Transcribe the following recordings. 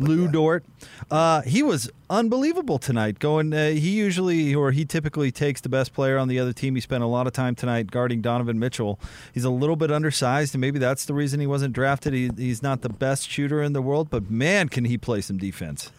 Lou yeah. Dort. Uh, he was unbelievable tonight. Going, uh, he usually or he typically takes the best player on the other team. He spent a lot of time tonight guarding Donovan Mitchell. He's a little bit undersized, and maybe that's the reason he wasn't drafted. He, he's not the best shooter in the world, but man, can he play some defense.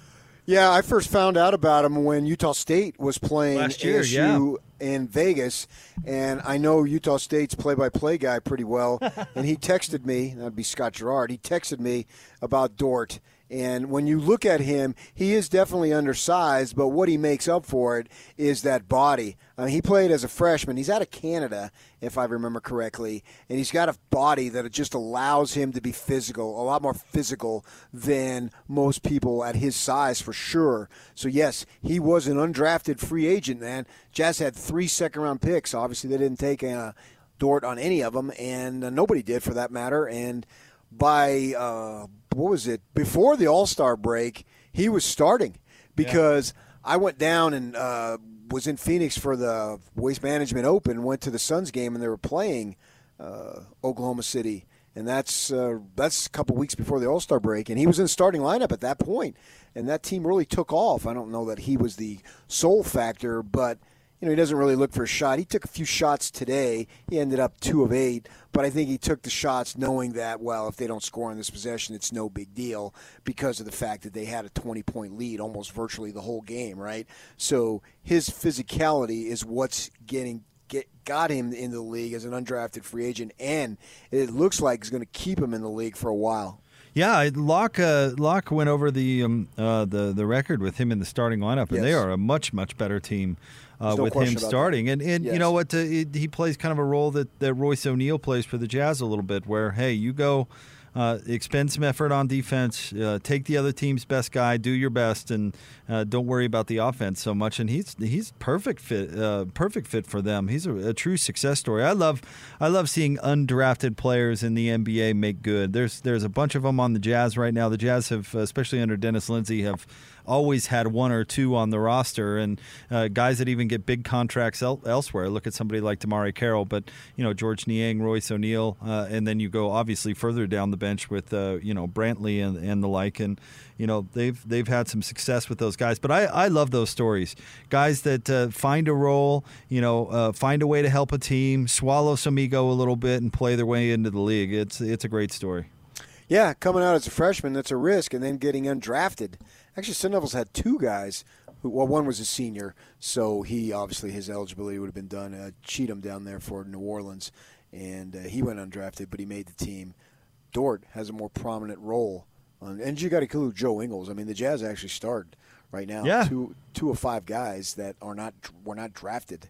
Yeah, I first found out about him when Utah State was playing Last year, ASU in Vegas, and I know Utah State's play-by-play guy pretty well. and he texted me, that'd be Scott Gerard. He texted me about Dort, and when you look at him, he is definitely undersized, but what he makes up for it is that body. I mean, he played as a freshman. He's out of Canada, if I remember correctly, and he's got a body that just allows him to be physical, a lot more physical than most people at his size for sure. So yes, he was an undrafted free agent. Man, Jazz had three second-round picks. Obviously, they didn't take a Dort on any of them, and uh, nobody did for that matter. And by uh, what was it before the All Star break, he was starting because I went down and uh, was in Phoenix for the Waste Management Open. Went to the Suns game and they were playing uh, Oklahoma City, and that's uh, that's a couple weeks before the All Star break, and he was in the starting lineup at that point, and that team really took off. I don't know that he was the sole factor, but you know, he doesn't really look for a shot. He took a few shots today. He ended up two of eight, but I think he took the shots knowing that, well, if they don't score on this possession, it's no big deal because of the fact that they had a 20 point lead almost virtually the whole game, right? So his physicality is what's getting. Get, got him in the league as an undrafted free agent, and it looks like he's going to keep him in the league for a while. Yeah, Locke uh, Locke went over the um, uh, the the record with him in the starting lineup, and Yes. they are a much much better team uh, no with him starting. And and you know what? Uh, it, he plays kind of a role that that Royce O'Neale plays for the Jazz a little bit, where hey, you go. Uh, expend some effort on defense. Uh, take the other team's best guy. Do your best, and uh, don't worry about the offense so much. And he's he's perfect fit, uh, perfect fit for them. He's a, a true success story. I love I love seeing undrafted players in the NBA make good. There's there's a bunch of them on the Jazz right now. The Jazz have, especially under Dennis Lindsey, have always had one or two on the roster, and uh, guys that even get big contracts el- elsewhere. Look at somebody like DeMarre Carroll, but you know Georges Niang, Royce O'Neale, uh, and then you go obviously further down the bench with uh, you know Brantley and, and the like, and you know they've they've had some success with those guys. But I, I love those stories, guys that uh, find a role, you know, uh, find a way to help a team, swallow some ego a little bit, and play their way into the league. It's it's a great story. Yeah, coming out as a freshman, that's a risk, and then getting undrafted. Actually, Sun Devils had two guys. Who, well, one was a senior, so he obviously his eligibility would have been done. Uh, Cheatham down there for New Orleans, and uh, he went undrafted, but he made the team. Dort has a more prominent role, on, and you got to include Joe Ingles. I mean, the Jazz actually start right now. Yeah. two two of five guys that are not were not drafted.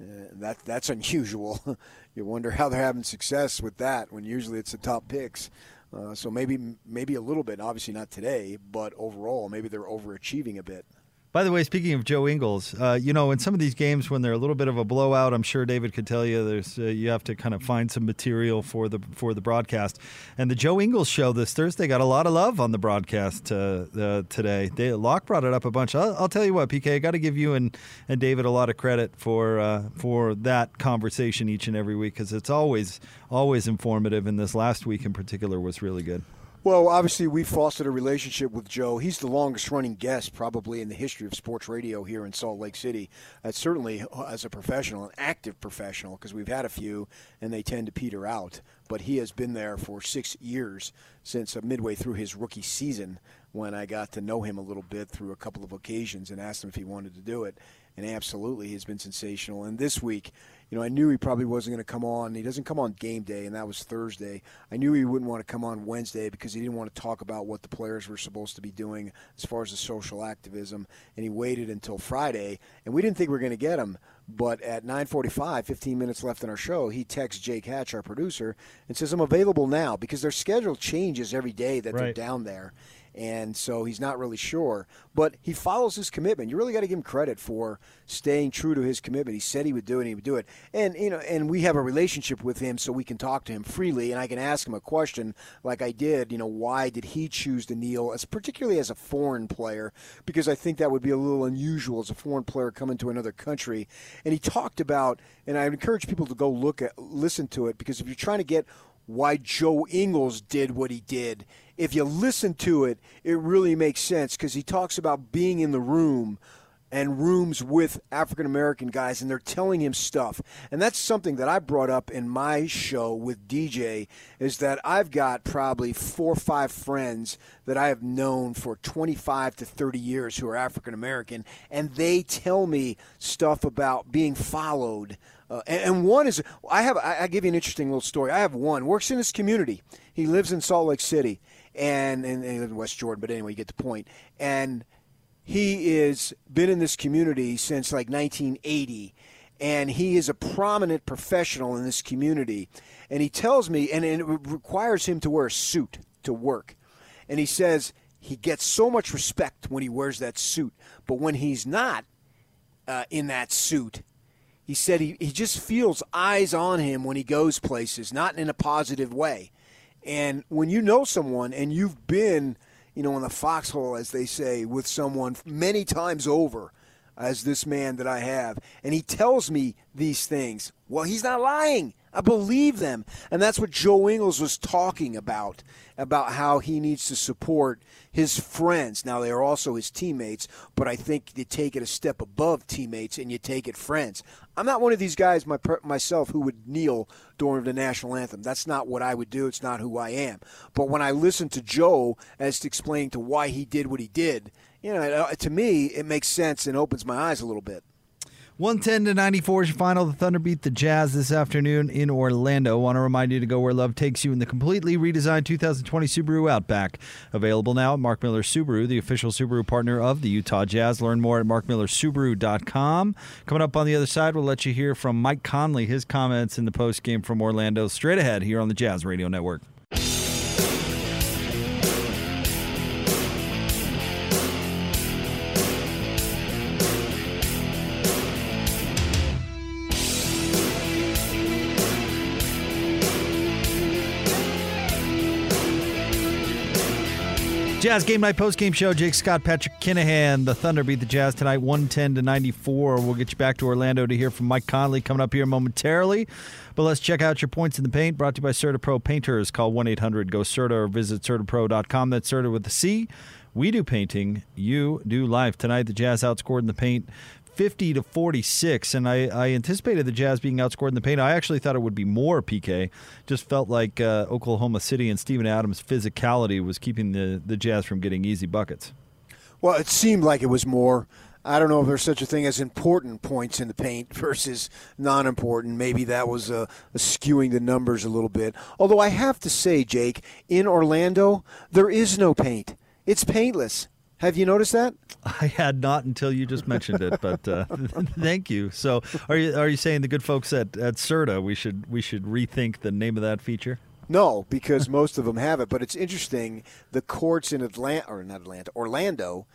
Uh, that that's unusual. you wonder how they're having success with that when usually it's the top picks. Uh, so maybe maybe a little bit. Obviously not today, but overall maybe they're overachieving a bit. By the way, speaking of Joe Ingles, uh, you know, in some of these games when they're a little bit of a blowout, I'm sure David could tell you there's uh, you have to kind of find some material for the for the broadcast. And the Joe Ingles show this Thursday got a lot of love on the broadcast uh, uh, today. They, Locke brought it up a bunch. I'll, I'll tell you what, PK, I got to give you and, and David a lot of credit for uh, for that conversation each and every week because it's always always informative. And this last week in particular was really good. Well, obviously, we fostered a relationship with Joe. He's the longest running guest probably in the history of sports radio here in Salt Lake City. Uh, certainly, uh, as a professional, an active professional, because we've had a few and they tend to peter out. But he has been there for six years since uh, midway through his rookie season when I got to know him a little bit through a couple of occasions and asked him if he wanted to do it. And absolutely, he's been sensational. And this week, you know, I knew he probably wasn't going to come on. He doesn't come on game day, and that was Thursday. I knew he wouldn't want to come on Wednesday because he didn't want to talk about what the players were supposed to be doing as far as the social activism. And he waited until Friday, and we didn't think we were going to get him. But at 9:45, 15 minutes left in our show, he texts Jake Hatch, our producer, and says, "I'm available now because their schedule changes every day that they're down there." And so he's not really sure. But he follows his commitment. You really got to give him credit for staying true to his commitment. He said he would do it, and he would do it. And you know, and we have a relationship with him, so we can talk to him freely, and I can ask him a question like I did. You know, why did he choose to kneel, as particularly as a foreign player? Because I think that would be a little unusual as a foreign player coming to another country. And he talked about, and I encourage people to go look at, listen to it, because if you're trying to get why Joe Ingles did what he did. If you listen to it, it really makes sense because he talks about being in the room and rooms with African American guys, and they're telling him stuff. And that's something that I brought up in my show with DJ is that I've got probably four or five friends that I have known for 25 to 30 years who are African American, and they tell me stuff about being followed. Uh, and, and, one is, I have, I, I give you an interesting little story. I have one works in this community. He lives in Salt Lake City, and and, and in West Jordan. But anyway, you get the point. And he is been in this community since like 1980 and he is a prominent professional in this community and he tells me and, it requires him to wear a suit to work and he says he gets so much respect when he wears that suit but when he's not uh, in that suit he said he, he just feels eyes on him when he goes places not in a positive way and when you know someone and you've been – you know, in the foxhole, as they say, with someone many times over as this man that I have. And he tells me these things. Well, he's not lying. I believe them. And that's what Joe Ingles was talking about, about how he needs to support his friends. Now, they are also his teammates, but I think you take it a step above teammates and you take it friends. I'm not one of these guys my, myself who would kneel during the national anthem. That's not what I would do. It's not who I am. But when I listen to Joe as to explaining to why he did what he did, you know, uh, to me, it makes sense and opens my eyes a little bit. 110 to 94 is your final. The Thunder beat the Jazz this afternoon in Orlando. Want to remind you to go where love takes you in the completely redesigned 2020 Subaru Outback. Available now at Mark Miller Subaru, the official Subaru partner of the Utah Jazz. Learn more at markmillersubaru.com. Coming up on the other side, we'll let you hear from Mike Conley, his comments in the post game from Orlando. Straight ahead here on the Jazz Radio Network. Jazz Game Night Post Game Show. Jake Scott, Patrick Kinahan. The Thunder beat the Jazz tonight, 110 to 94. We'll get you back to Orlando to hear from Mike Conley coming up here momentarily. But let's check out your points in the paint. Brought to you by CertaPro Painters. Call 1 800 GO CERTA or visit CertaPro.com. That's Certa with the C. We do painting, you do life. Tonight, the Jazz outscored in the paint 50 to 46, and I, I, anticipated the Jazz being outscored in the paint. I actually thought it would be more PK. Just felt like uh, Oklahoma City and Steven Adams' physicality was keeping the, the Jazz from getting easy buckets. Well, it seemed like it was more. I don't know if there's such a thing as important points in the paint versus non important. Maybe that was uh, skewing the numbers a little bit. Although I have to say, Jake, in Orlando, there is no paint. It's paintless. Have you noticed that? I had not until you just mentioned it, but uh, thank you. So, are you are you saying the good folks at at CERTA we should we should rethink the name of that feature? No, because most of them have it. But it's interesting. The courts in Atlanta or not Atlanta, Orlando,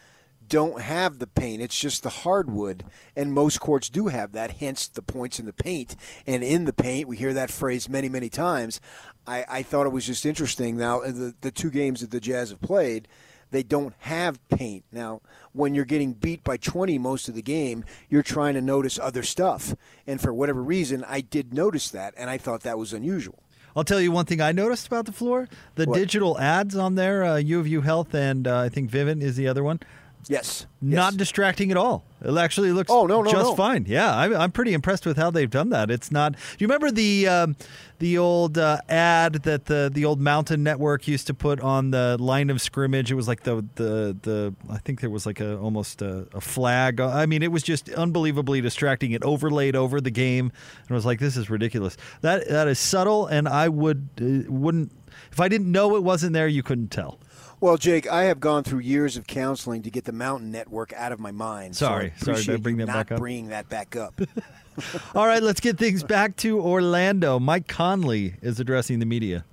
don't have the paint. It's just the hardwood, and most courts do have that. Hence the points in the paint and in the paint. We hear that phrase many, many times. I, I thought it was just interesting. Now the the two games that the Jazz have played they don't have paint. Now, when you're getting beat by 20 most of the game, you're trying to notice other stuff. And for whatever reason, I did notice that, and I thought that was unusual. I'll tell you one thing I noticed about the floor: the what? digital ads on there, uh, U of U Health, and uh, I think Vivint is the other one. Yes. Not yes. distracting at all. It actually looks oh, no, no, just no. fine. Yeah, I'm, I'm pretty impressed with how they've done that. It's not. Do you remember the um, the old uh, ad that the the old Mountain Network used to put on the line of scrimmage? It was like the the the I think there was like a almost a, a flag. I mean, it was just unbelievably distracting. It overlaid over the game, and I was like, this is ridiculous. That that is subtle, and I would uh, wouldn't if I didn't know it wasn't there, you couldn't tell. Well, Jake, I have gone through years of counseling to get the Mountain Network out of my mind. Sorry, so sorry to bring that back up. Bringing that back up. All right, let's get things back to Orlando. Mike Conley is addressing the media.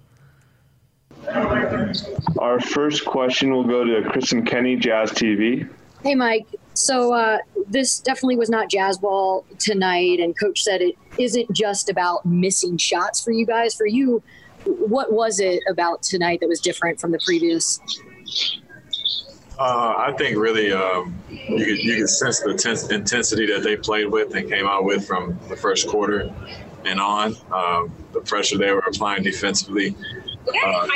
Our first question will go to Kristen Kenny, Jazz TV. Hey, Mike. So uh, this definitely was not jazz ball tonight, and Coach said it isn't just about missing shots for you guys. For you, what was it about tonight that was different from the previous? Uh, I think really um, you could you could sense the tense intensity that they played with and came out with from the first quarter. and on. Um, the pressure they were applying defensively, uh,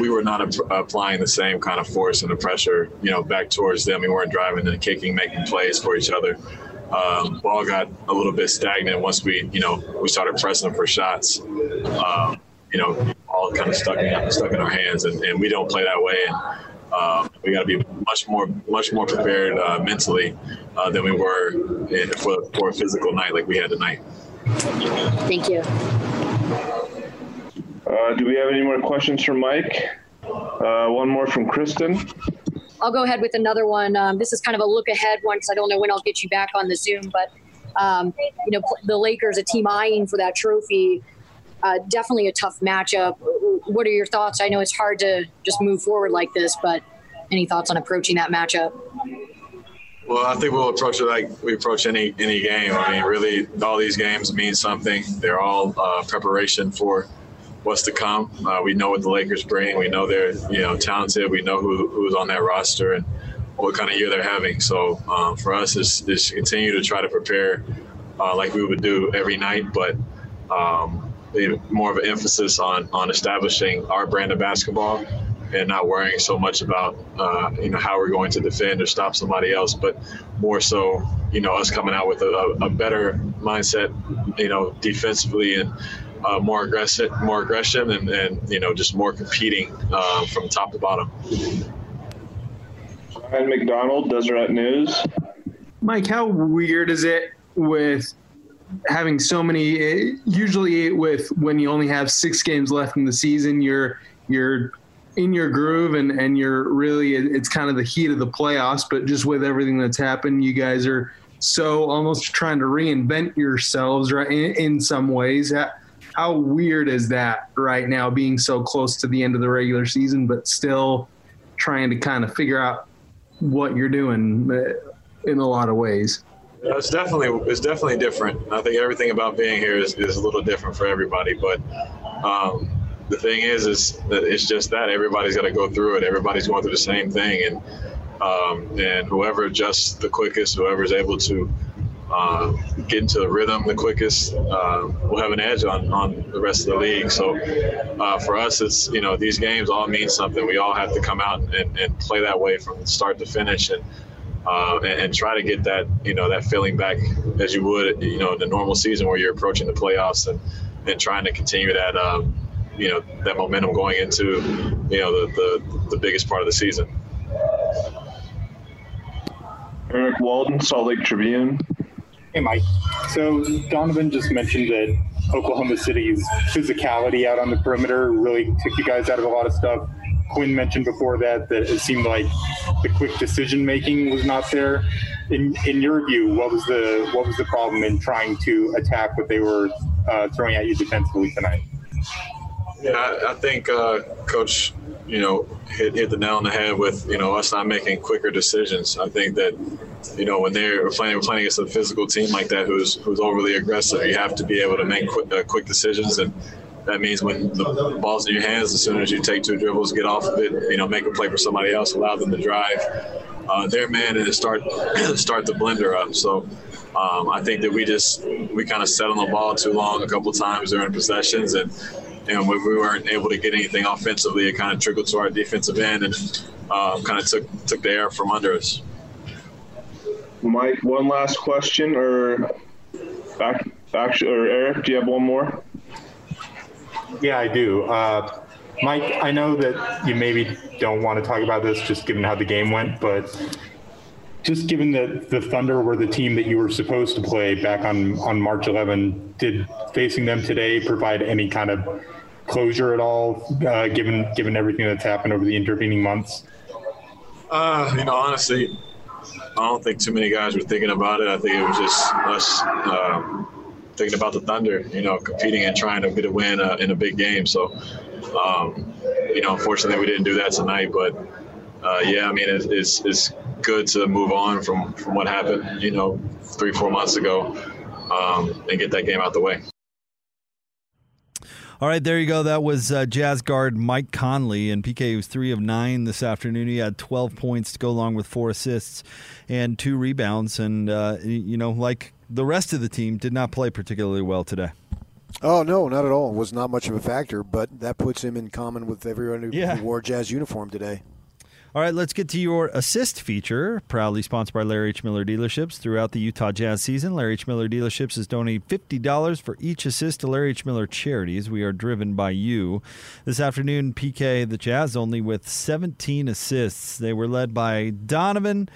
we were not applying the same kind of force and the pressure, you know, back towards them. We weren't driving and kicking, making plays for each other. Um, ball got a little bit stagnant once we, you know, we started pressing for shots. Um, you know, all kind of stuck in, stuck in our hands, and, and we don't play that way. And um, we got to be much more much more prepared uh, mentally uh, than we were in, for, for a physical night like we had tonight. Thank you. Uh, do we have any more questions for Mike? Uh, one more from Kristen. I'll go ahead with another one. Um, this is kind of a look ahead one because I don't know when I'll get you back on the Zoom, but um, you know the Lakers, a team eyeing for that trophy. Uh, definitely a tough matchup. What are your thoughts? I know it's hard to just move forward like this, but any thoughts on approaching that matchup? Well, I think we'll approach it like we approach any any game. I mean, really, all these games mean something. They're all uh, preparation for what's to come. Uh, we know what the Lakers bring. We know they're you know talented. We know who, who's on that roster and what kind of year they're having. So um, for us, is to continue to try to prepare uh, like we would do every night, but um, more of an emphasis on on establishing our brand of basketball and not worrying so much about uh, you know how we're going to defend or stop somebody else, but more so you know us coming out with a, a better mindset, you know, defensively and uh, more aggressive, more aggression, and, and you know just more competing uh, from top to bottom. Ryan McDonald, Deseret News. Mike, how weird is it with having so many? Usually, with when you only have six games left in the season, you're you're in your groove and and you're really it's kind of the heat of the playoffs. But just with everything that's happened, you guys are so almost trying to reinvent yourselves, right? In, in some ways how weird is that right now being so close to the end of the regular season but still trying to kind of figure out what you're doing uh, in a lot of ways it's definitely it's definitely different i think everything about being here is, is a little different for everybody but um, the thing is is that it's just that everybody's got to go through it everybody's going through the same thing and um, and whoever adjusts the quickest whoever's able to uh, get into the rhythm the quickest, uh, we'll have an edge on, on the rest of the league. So uh, for us, it's you know these games all mean something. We all have to come out and, and play that way from start to finish, and, uh, and, and try to get that you know that feeling back as you would you know in the normal season where you're approaching the playoffs and and trying to continue that. Um, you know that momentum going into you know the, the, the biggest part of the season. Eric Walden, Salt Lake Tribune. Hey, Mike. So Donovan just mentioned that Oklahoma City's physicality out on the perimeter really took you guys out of a lot of stuff. Quinn mentioned before that that it seemed like the quick decision making was not there. In in your view, what was the what was the problem in trying to attack what they were uh, throwing at you defensively tonight? Yeah, I, I think uh, Coach, you know, hit hit the nail on the head with you know us not making quicker decisions. I think that you know, when they're playing, playing against a physical team like that who's who's overly aggressive, you have to be able to make quick, uh, quick decisions, and that means when the ball's in your hands, as soon as you take two dribbles, get off of it, you know, make a play for somebody else, allow them to drive uh, their man and start start the blender up. So. Um, I think that we just we kind of sat on the ball too long a couple times during possessions, and know, when we weren't able to get anything offensively, it kind of trickled to our defensive end and um, kind of took took the air from under us. Mike, one last question, or back, or Eric, do you have one more? Yeah, I do. Uh, Mike, I know that you maybe don't want to talk about this just given how the game went, but just given that the Thunder were the team that you were supposed to play back on, on March 11, did facing them today provide any kind of closure at all, uh, given given everything that's happened over the intervening months? Uh, you know, honestly, I don't think too many guys were thinking about it. I think it was just us um, thinking about the Thunder, you know, competing and trying to get a win uh, in a big game. So, um, you know, unfortunately, we didn't do that tonight. But uh, yeah, I mean, it, it's it's good to move on from from what happened, you know, three four months ago, um, and get that game out the way. All right, there you go. That was uh, Jazz guard Mike Conley, and PK was three of nine this afternoon. He had 12 points to go along with four assists and two rebounds, and uh, you know, like the rest of the team, did not play particularly well today. Oh no, not at all. It was not much of a factor, but that puts him in common with everyone who Yeah. wore Jazz uniform today. All right, let's get to your assist feature, proudly sponsored by Larry H. Miller Dealerships. Throughout the Utah Jazz season, Larry H. Miller Dealerships is donating $50 for each assist to Larry H. Miller charities. We are driven by you. This afternoon, PK, the Jazz only with 17 assists. They were led by Donovan,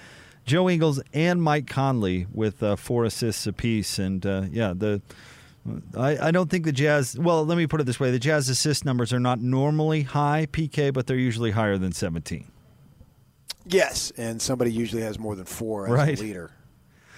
Joe Ingles, and Mike Conley with uh, four assists apiece. And uh, yeah, the. I, I don't think the Jazz. Well, let me put it this way: the Jazz assist numbers are not normally high, PK, but they're usually higher than 17. Yes, and somebody usually has more than four as Right. a leader.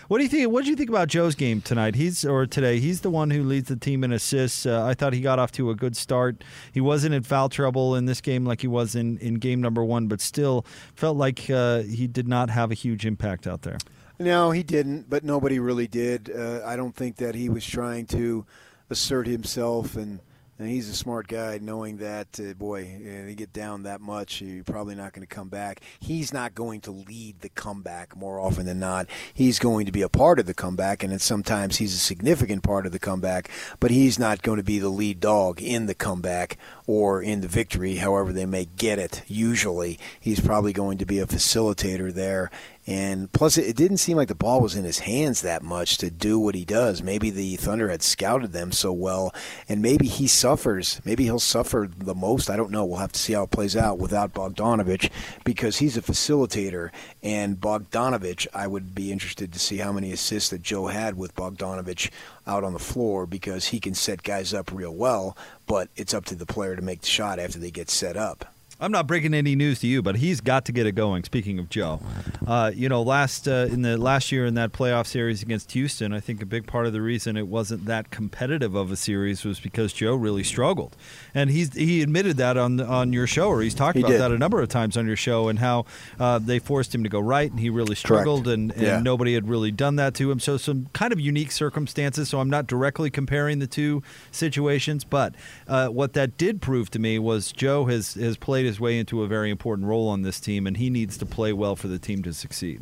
What do you think? What do you think about Joe's game tonight? He's or today. He's the one who leads the team in assists. Uh, I thought he got off to a good start. He wasn't in foul trouble in this game like he was in, in game number one, but still felt like uh, he did not have a huge impact out there. No, he didn't, but nobody really did. Uh, I don't think that he was trying to assert himself, and, and he's a smart guy, knowing that, uh, boy, if you get down that much, you're probably not going to come back. He's not going to lead the comeback more often than not. He's going to be a part of the comeback, and sometimes he's a significant part of the comeback, but he's not going to be the lead dog in the comeback or in the victory, however they may get it. Usually, he's probably going to be a facilitator there. And plus, it, didn't seem like the ball was in his hands that much to do what he does. Maybe the Thunder had scouted them so well, and maybe he suffers. Maybe he'll suffer the most. I don't know. We'll have to see how it plays out without Bogdanovich because he's a facilitator. And Bogdanovich, I would be interested to see how many assists that Joe had with Bogdanovich out on the floor because he can set guys up real well, but it's up to the player to make the shot after they get set up. I'm not breaking any news to you, but he's got to get it going. Speaking of Joe, uh, you know, last uh, in the last year in that playoff series against Houston, I think a big part of the reason it wasn't that competitive of a series was because Joe really struggled, and he's he admitted that on on your show, or he's talked He about did. that a number of times on your show, and how uh, they forced him to go right, and he really struggled, and, and Yeah. nobody had really done that to him. So some kind of unique circumstances. So I'm not directly comparing the two situations, but uh, what that did prove to me was Joe has has played his way into a very important role on this team, and he needs to play well for the team to succeed.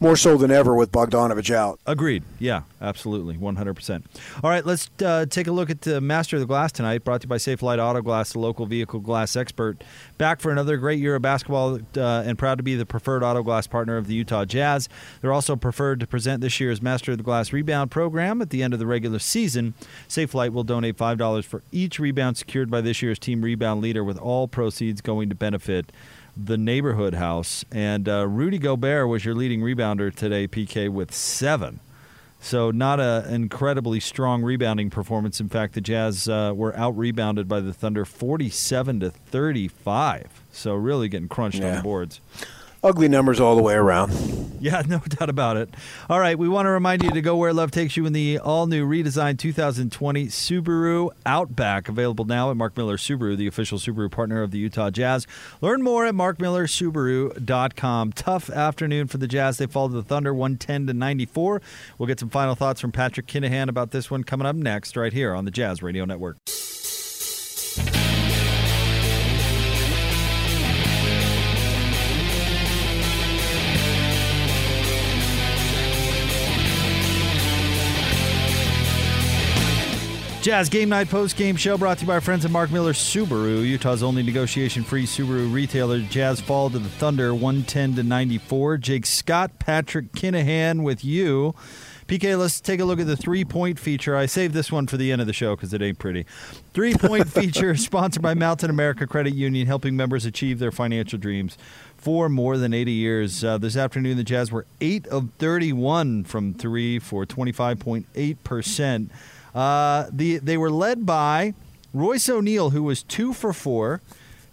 More so than ever with Bogdanovich out. Agreed. Yeah, absolutely, 100%. All right, let's uh, take a look at the Master of the Glass tonight, brought to you by Safelite Auto Glass, the local vehicle glass expert. Back for another great year of basketball uh, and proud to be the preferred auto glass partner of the Utah Jazz. They're also preferred to present this year's Master of the Glass rebound program at the end of the regular season. Safelite will donate $5 for each rebound secured by this year's team rebound leader, with all proceeds going to benefit the neighborhood house. And uh, Rudy Gobert was your leading rebounder today, PK, with seven. So not an incredibly strong rebounding performance. In fact, the Jazz uh, were out rebounded by the Thunder, forty-seven to thirty-five. So really getting crunched on the boards. Ugly numbers all the way around. Yeah, no doubt about it. All right, we want to remind you to go where love takes you in the all-new redesigned 2020 Subaru Outback, available now at Mark Miller Subaru, the official Subaru partner of the Utah Jazz. Learn more at markmillersubaru.com. Tough afternoon for the Jazz. They fall to the Thunder 110 to 94. We'll get some final thoughts from Patrick Kinahan about this one coming up next, right here on the Jazz Radio Network. Jazz Game Night Post Game Show brought to you by our friends at Mark Miller Subaru, Utah's only negotiation free Subaru retailer. Jazz fall to the Thunder 110 to 94. Jake Scott, Patrick Kinahan with you. PK, let's take a look at the three point feature. I saved this one for the end of the show because it ain't pretty. Three point feature sponsored by Mountain America Credit Union, helping members achieve their financial dreams for more than 80 years. Uh, this afternoon, the Jazz were 8 of 31 from three for 25.8%. Uh, the, they were led by Royce O'Neale, who was 2 for 4.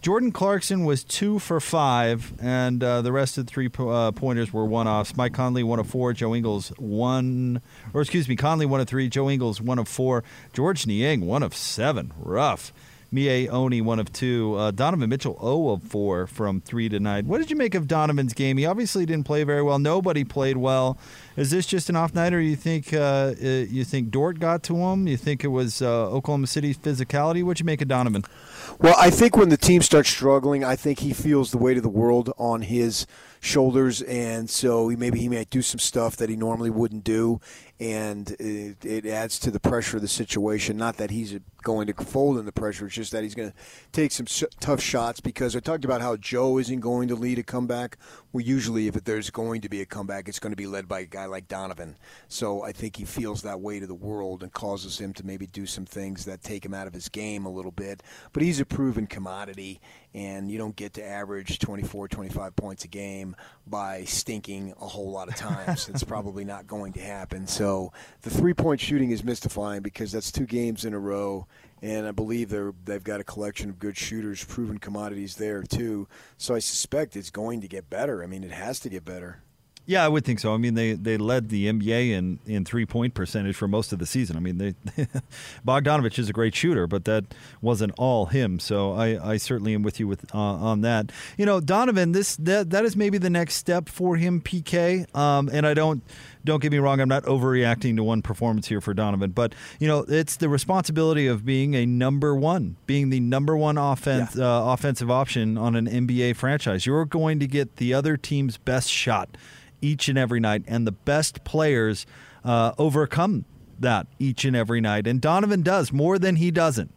Jordan Clarkson was 2 for 5. And uh, the rest of the three po- uh, pointers were one offs. Mike Conley, 1 of 4. Joe Ingles, 1. Or excuse me, Conley, 1 of 3. Joe Ingles, 1 of 4. Georges Niang, 1 of 7. Rough. Miye Oni, one of two. Uh, Donovan Mitchell, 0 of 4 from 3 to 9. What did you make of Donovan's game? He obviously didn't play very well. Nobody played well. Is this just an off night, or you think uh, uh, you think Dort got to him? You think it was uh, Oklahoma City's physicality? What'd you make of Donovan? Well, I think when the team starts struggling, I think he feels the weight of the world on his shoulders, and so maybe he might do some stuff that he normally wouldn't do, and it, it adds to the pressure of the situation. Not that he's going to fold in the pressure; it's just that he's going to take some sh- tough shots. Because I talked about how Joe isn't going to lead a comeback. Well, usually, if there's going to be a comeback, it's going to be led by a guy like Donovan. So I think he feels that way to the world and causes him to maybe do some things that take him out of his game a little bit. But he's a proven commodity, and you don't get to average 24, 25 points a game by stinking a whole lot of times. it's probably not going to happen. So the three point shooting is mystifying because that's two games in a row. And I believe they're, they've got a collection of good shooters, proven commodities there too. So I suspect it's going to get better. I mean, it has to get better. Yeah, I would think so. I mean, they, they led the NBA in, in three point percentage for most of the season. I mean, they Bogdanovich is a great shooter, but that wasn't all him. So I, I certainly am with you with uh, on that. You know, Donovan, this that that is maybe the next step for him, PK. Um, and I don't don't get me wrong, I'm not overreacting to one performance here for Donovan, but you know, it's the responsibility of being a number one, being the number one offense yeah. uh, offensive option on an NBA franchise. You're going to get the other team's best shot each and every night, and the best players uh, overcome that each and every night. And Donovan does more than he doesn't.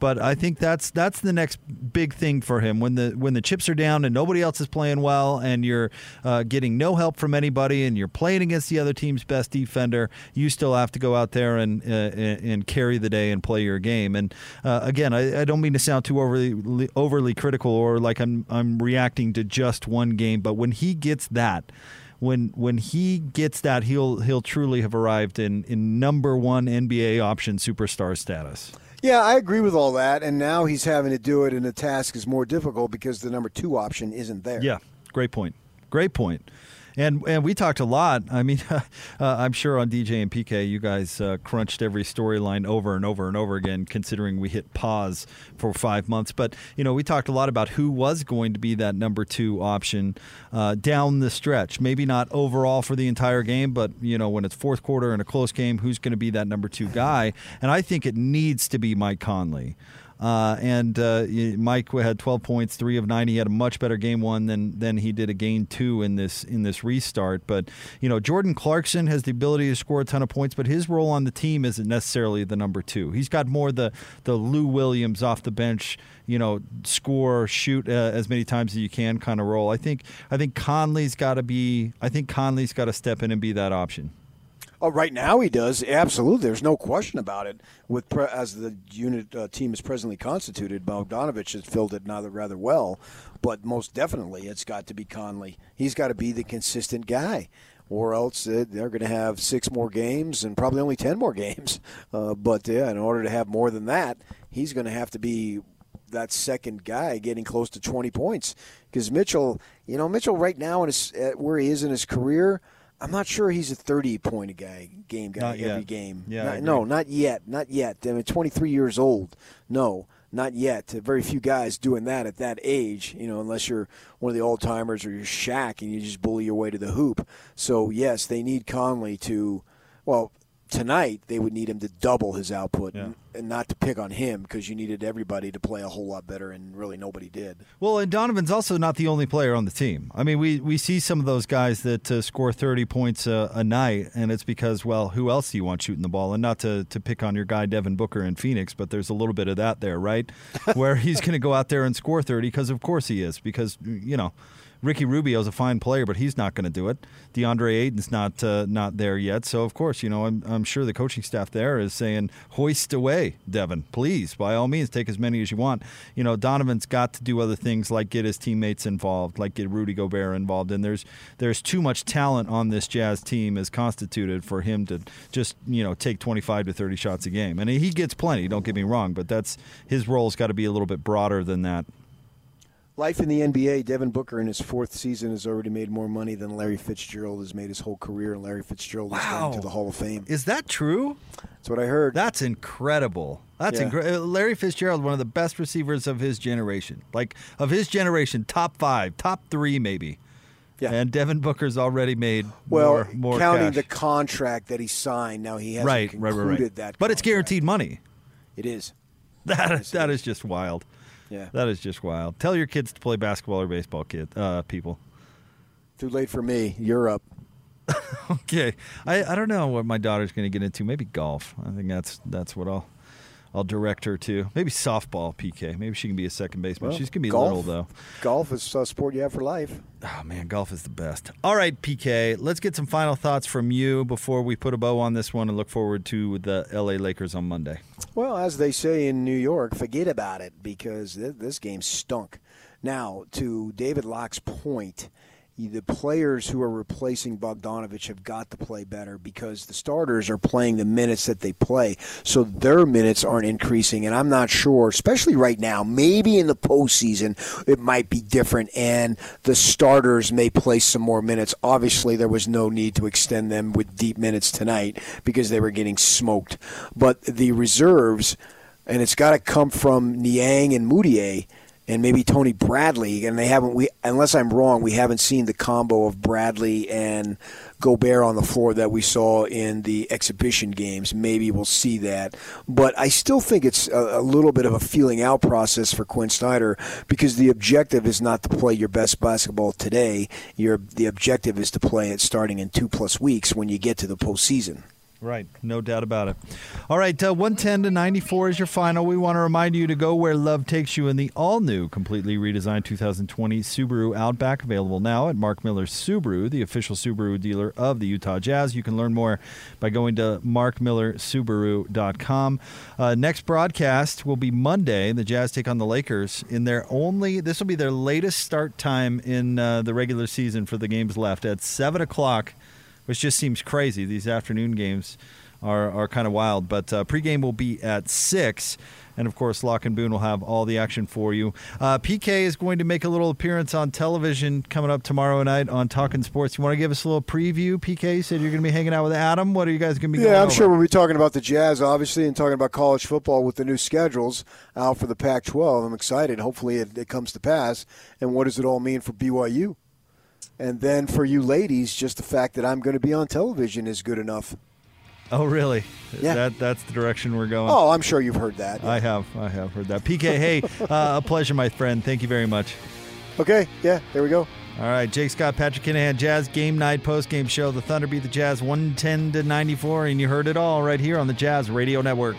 But I think that's that's the next big thing for him when the when the chips are down and nobody else is playing well and you're uh, getting no help from anybody and you're playing against the other team's best defender. You still have to go out there and uh, and carry the day and play your game. And uh, again, I, I, don't mean to sound too overly overly critical or like I'm I'm reacting to just one game, but when he gets that when when he gets that, he'll he'll truly have arrived in in number one NBA option superstar status. Yeah, I agree with all that, and now he's having to do it, and the task is more difficult because the number two option isn't there. Yeah, great point. Great point and and we talked a lot. I mean, uh, I'm sure on DJ and PK, you guys uh, crunched every storyline over and over and over again, considering we hit pause for five months. But you know, we talked a lot about who was going to be that number two option uh, down the stretch. Maybe not overall for the entire game, but you know, when it's fourth quarter in a close game, who's going to be that number two guy? And I think it needs to be Mike Conley. Uh, and uh, Mike had 12 points, three of nine. He had a much better game one than than he did a game two in this in this restart. But you know, Jordan Clarkson has the ability to score a ton of points, but his role on the team isn't necessarily the number two. He's got more the the Lou Williams off the bench, you know, score, shoot uh, as many times as you can kind of role. I think I think Conley's got to be. I think Conley's got to step in and be that option. Oh, right now he does. Absolutely, there's no question about it. With pre- as the unit uh, team is presently constituted, Bogdanovich has filled it now rather well, but most definitely it's got to be Conley. He's got to be the consistent guy, or else uh, they're going to have six more games and probably only ten more games. Uh, but yeah, in order to have more than that, he's going to have to be that second guy getting close to 20 points because Mitchell, you know, Mitchell right now in his, where he is in his career I'm not sure he's a 30 point a guy game guy not every yet. game. Yeah, not, no, not yet, not yet. I mean, 23 years old. No, not yet. Very few guys doing that at that age. You know, unless you're one of the old timers or you're Shaq and you just bully your way to the hoop. So yes, they need Conley to. Well, tonight they would need him to double his output yeah. and, and, not to pick on him because you needed everybody to play a whole lot better and really nobody did. Well, and Donovan's also not the only player on the team. I mean, we, we see some of those guys that uh, score 30 points a, a, night, and it's because, well, who else do you want shooting the ball? And not to, to pick on your guy Devin Booker in Phoenix, but there's a little bit of that there, right? Where he's going to go out there and score 30 because, of course, he is because, you know, Ricky Rubio's a fine player, but he's not going to do it. DeAndre Ayton's not uh, not there yet, so of course, you know, I'm, I'm sure the coaching staff there is saying, "Hoist away, Devin, please, by all means, take as many as you want." You know, Donovan's got to do other things like get his teammates involved, like get Rudy Gobert involved, and there's there's too much talent on this Jazz team as constituted for him to just you know take 25 to 30 shots a game, and he gets plenty. Don't get me wrong, but that's his role's got to be a little bit broader than that. Life in the NBA, Devin Booker in his fourth season has already made more money than Larry Fitzgerald has made his whole career, and Larry Fitzgerald wow. is going to the Hall of Fame. Is that true? That's what I heard. That's incredible. That's yeah. incredible. Uh, Larry Fitzgerald, one of the best receivers of his generation, like of his generation, top five, top three, maybe. Yeah. And Devin Booker's already made well, more, more counting cash. the contract that he signed. Now he hasn't right, concluded right, right, right. that, but it's guaranteed money. It is. That that is just wild. Yeah. That is just wild. Tell your kids to play basketball or baseball, kid uh, people. Too late for me. You're up. okay, I, I don't know what my daughter's going to get into. Maybe golf. I think that's that's what I'll I'll direct her to. Maybe softball, PK. Maybe she can be a second baseman. Well, She's going to be golf. little though. Golf is a sport you have for life. Oh man, golf is the best. All right, PK. Let's get some final thoughts from you before we put a bow on this one and look forward to the LA Lakers on Monday. Well, as they say in New York, forget about it because th- this game stunk. Now, to David Locke's point, the players who are replacing Bogdanovich have got to play better because the starters are playing the minutes that they play. So their minutes aren't increasing. And I'm not sure, especially right now, maybe in the postseason, it might be different and the starters may play some more minutes. Obviously, there was no need to extend them with deep minutes tonight because they were getting smoked. But the reserves, and it's got to come from Niang and Mudiay and maybe Tony Bradley, and they haven't. We unless I'm wrong, we haven't seen the combo of Bradley and Gobert on the floor that we saw in the exhibition games. Maybe we'll see that, but I still think it's a, a little bit of a feeling out process for Quinn Snyder because the objective is not to play your best basketball today. Your the objective is to play it starting in two plus weeks when you get to the postseason. Right, no doubt about it. All right, uh, 110 to 94 is your final. We want to remind you to go where love takes you in the all new, completely redesigned 2020 Subaru Outback, available now at Mark Miller Subaru, the official Subaru dealer of the Utah Jazz. You can learn more by going to markmillersubaru.com. Uh, next broadcast will be Monday. The Jazz take on the Lakers in their only, this will be their latest start time in uh, the regular season for the games left at 7 o'clock which just seems crazy. These afternoon games are, are kind of wild. But uh, pregame will be at 6. And of course, Locke and Boone will have all the action for you. Uh, PK is going to make a little appearance on television coming up tomorrow night on Talking Sports. You want to give us a little preview, PK? You said you're going to be hanging out with Adam. What are you guys going to be Yeah, I'm over? sure we'll be talking about the Jazz, obviously, and talking about college football with the new schedules out for the Pac 12. I'm excited. Hopefully, it, it comes to pass. And what does it all mean for BYU? And then for you ladies, just the fact that I'm going to be on television is good enough. Oh, really? Yeah. That, that's the direction we're going. Oh, I'm sure you've heard that. I have. I have heard that. PK, hey, uh, a pleasure, my friend. Thank you very much. Okay, yeah, there we go. All right, Jake Scott, Patrick Kinahan, Jazz Game Night Post Game Show. The Thunder beat the Jazz 110 to 94, and you heard it all right here on the Jazz Radio Network.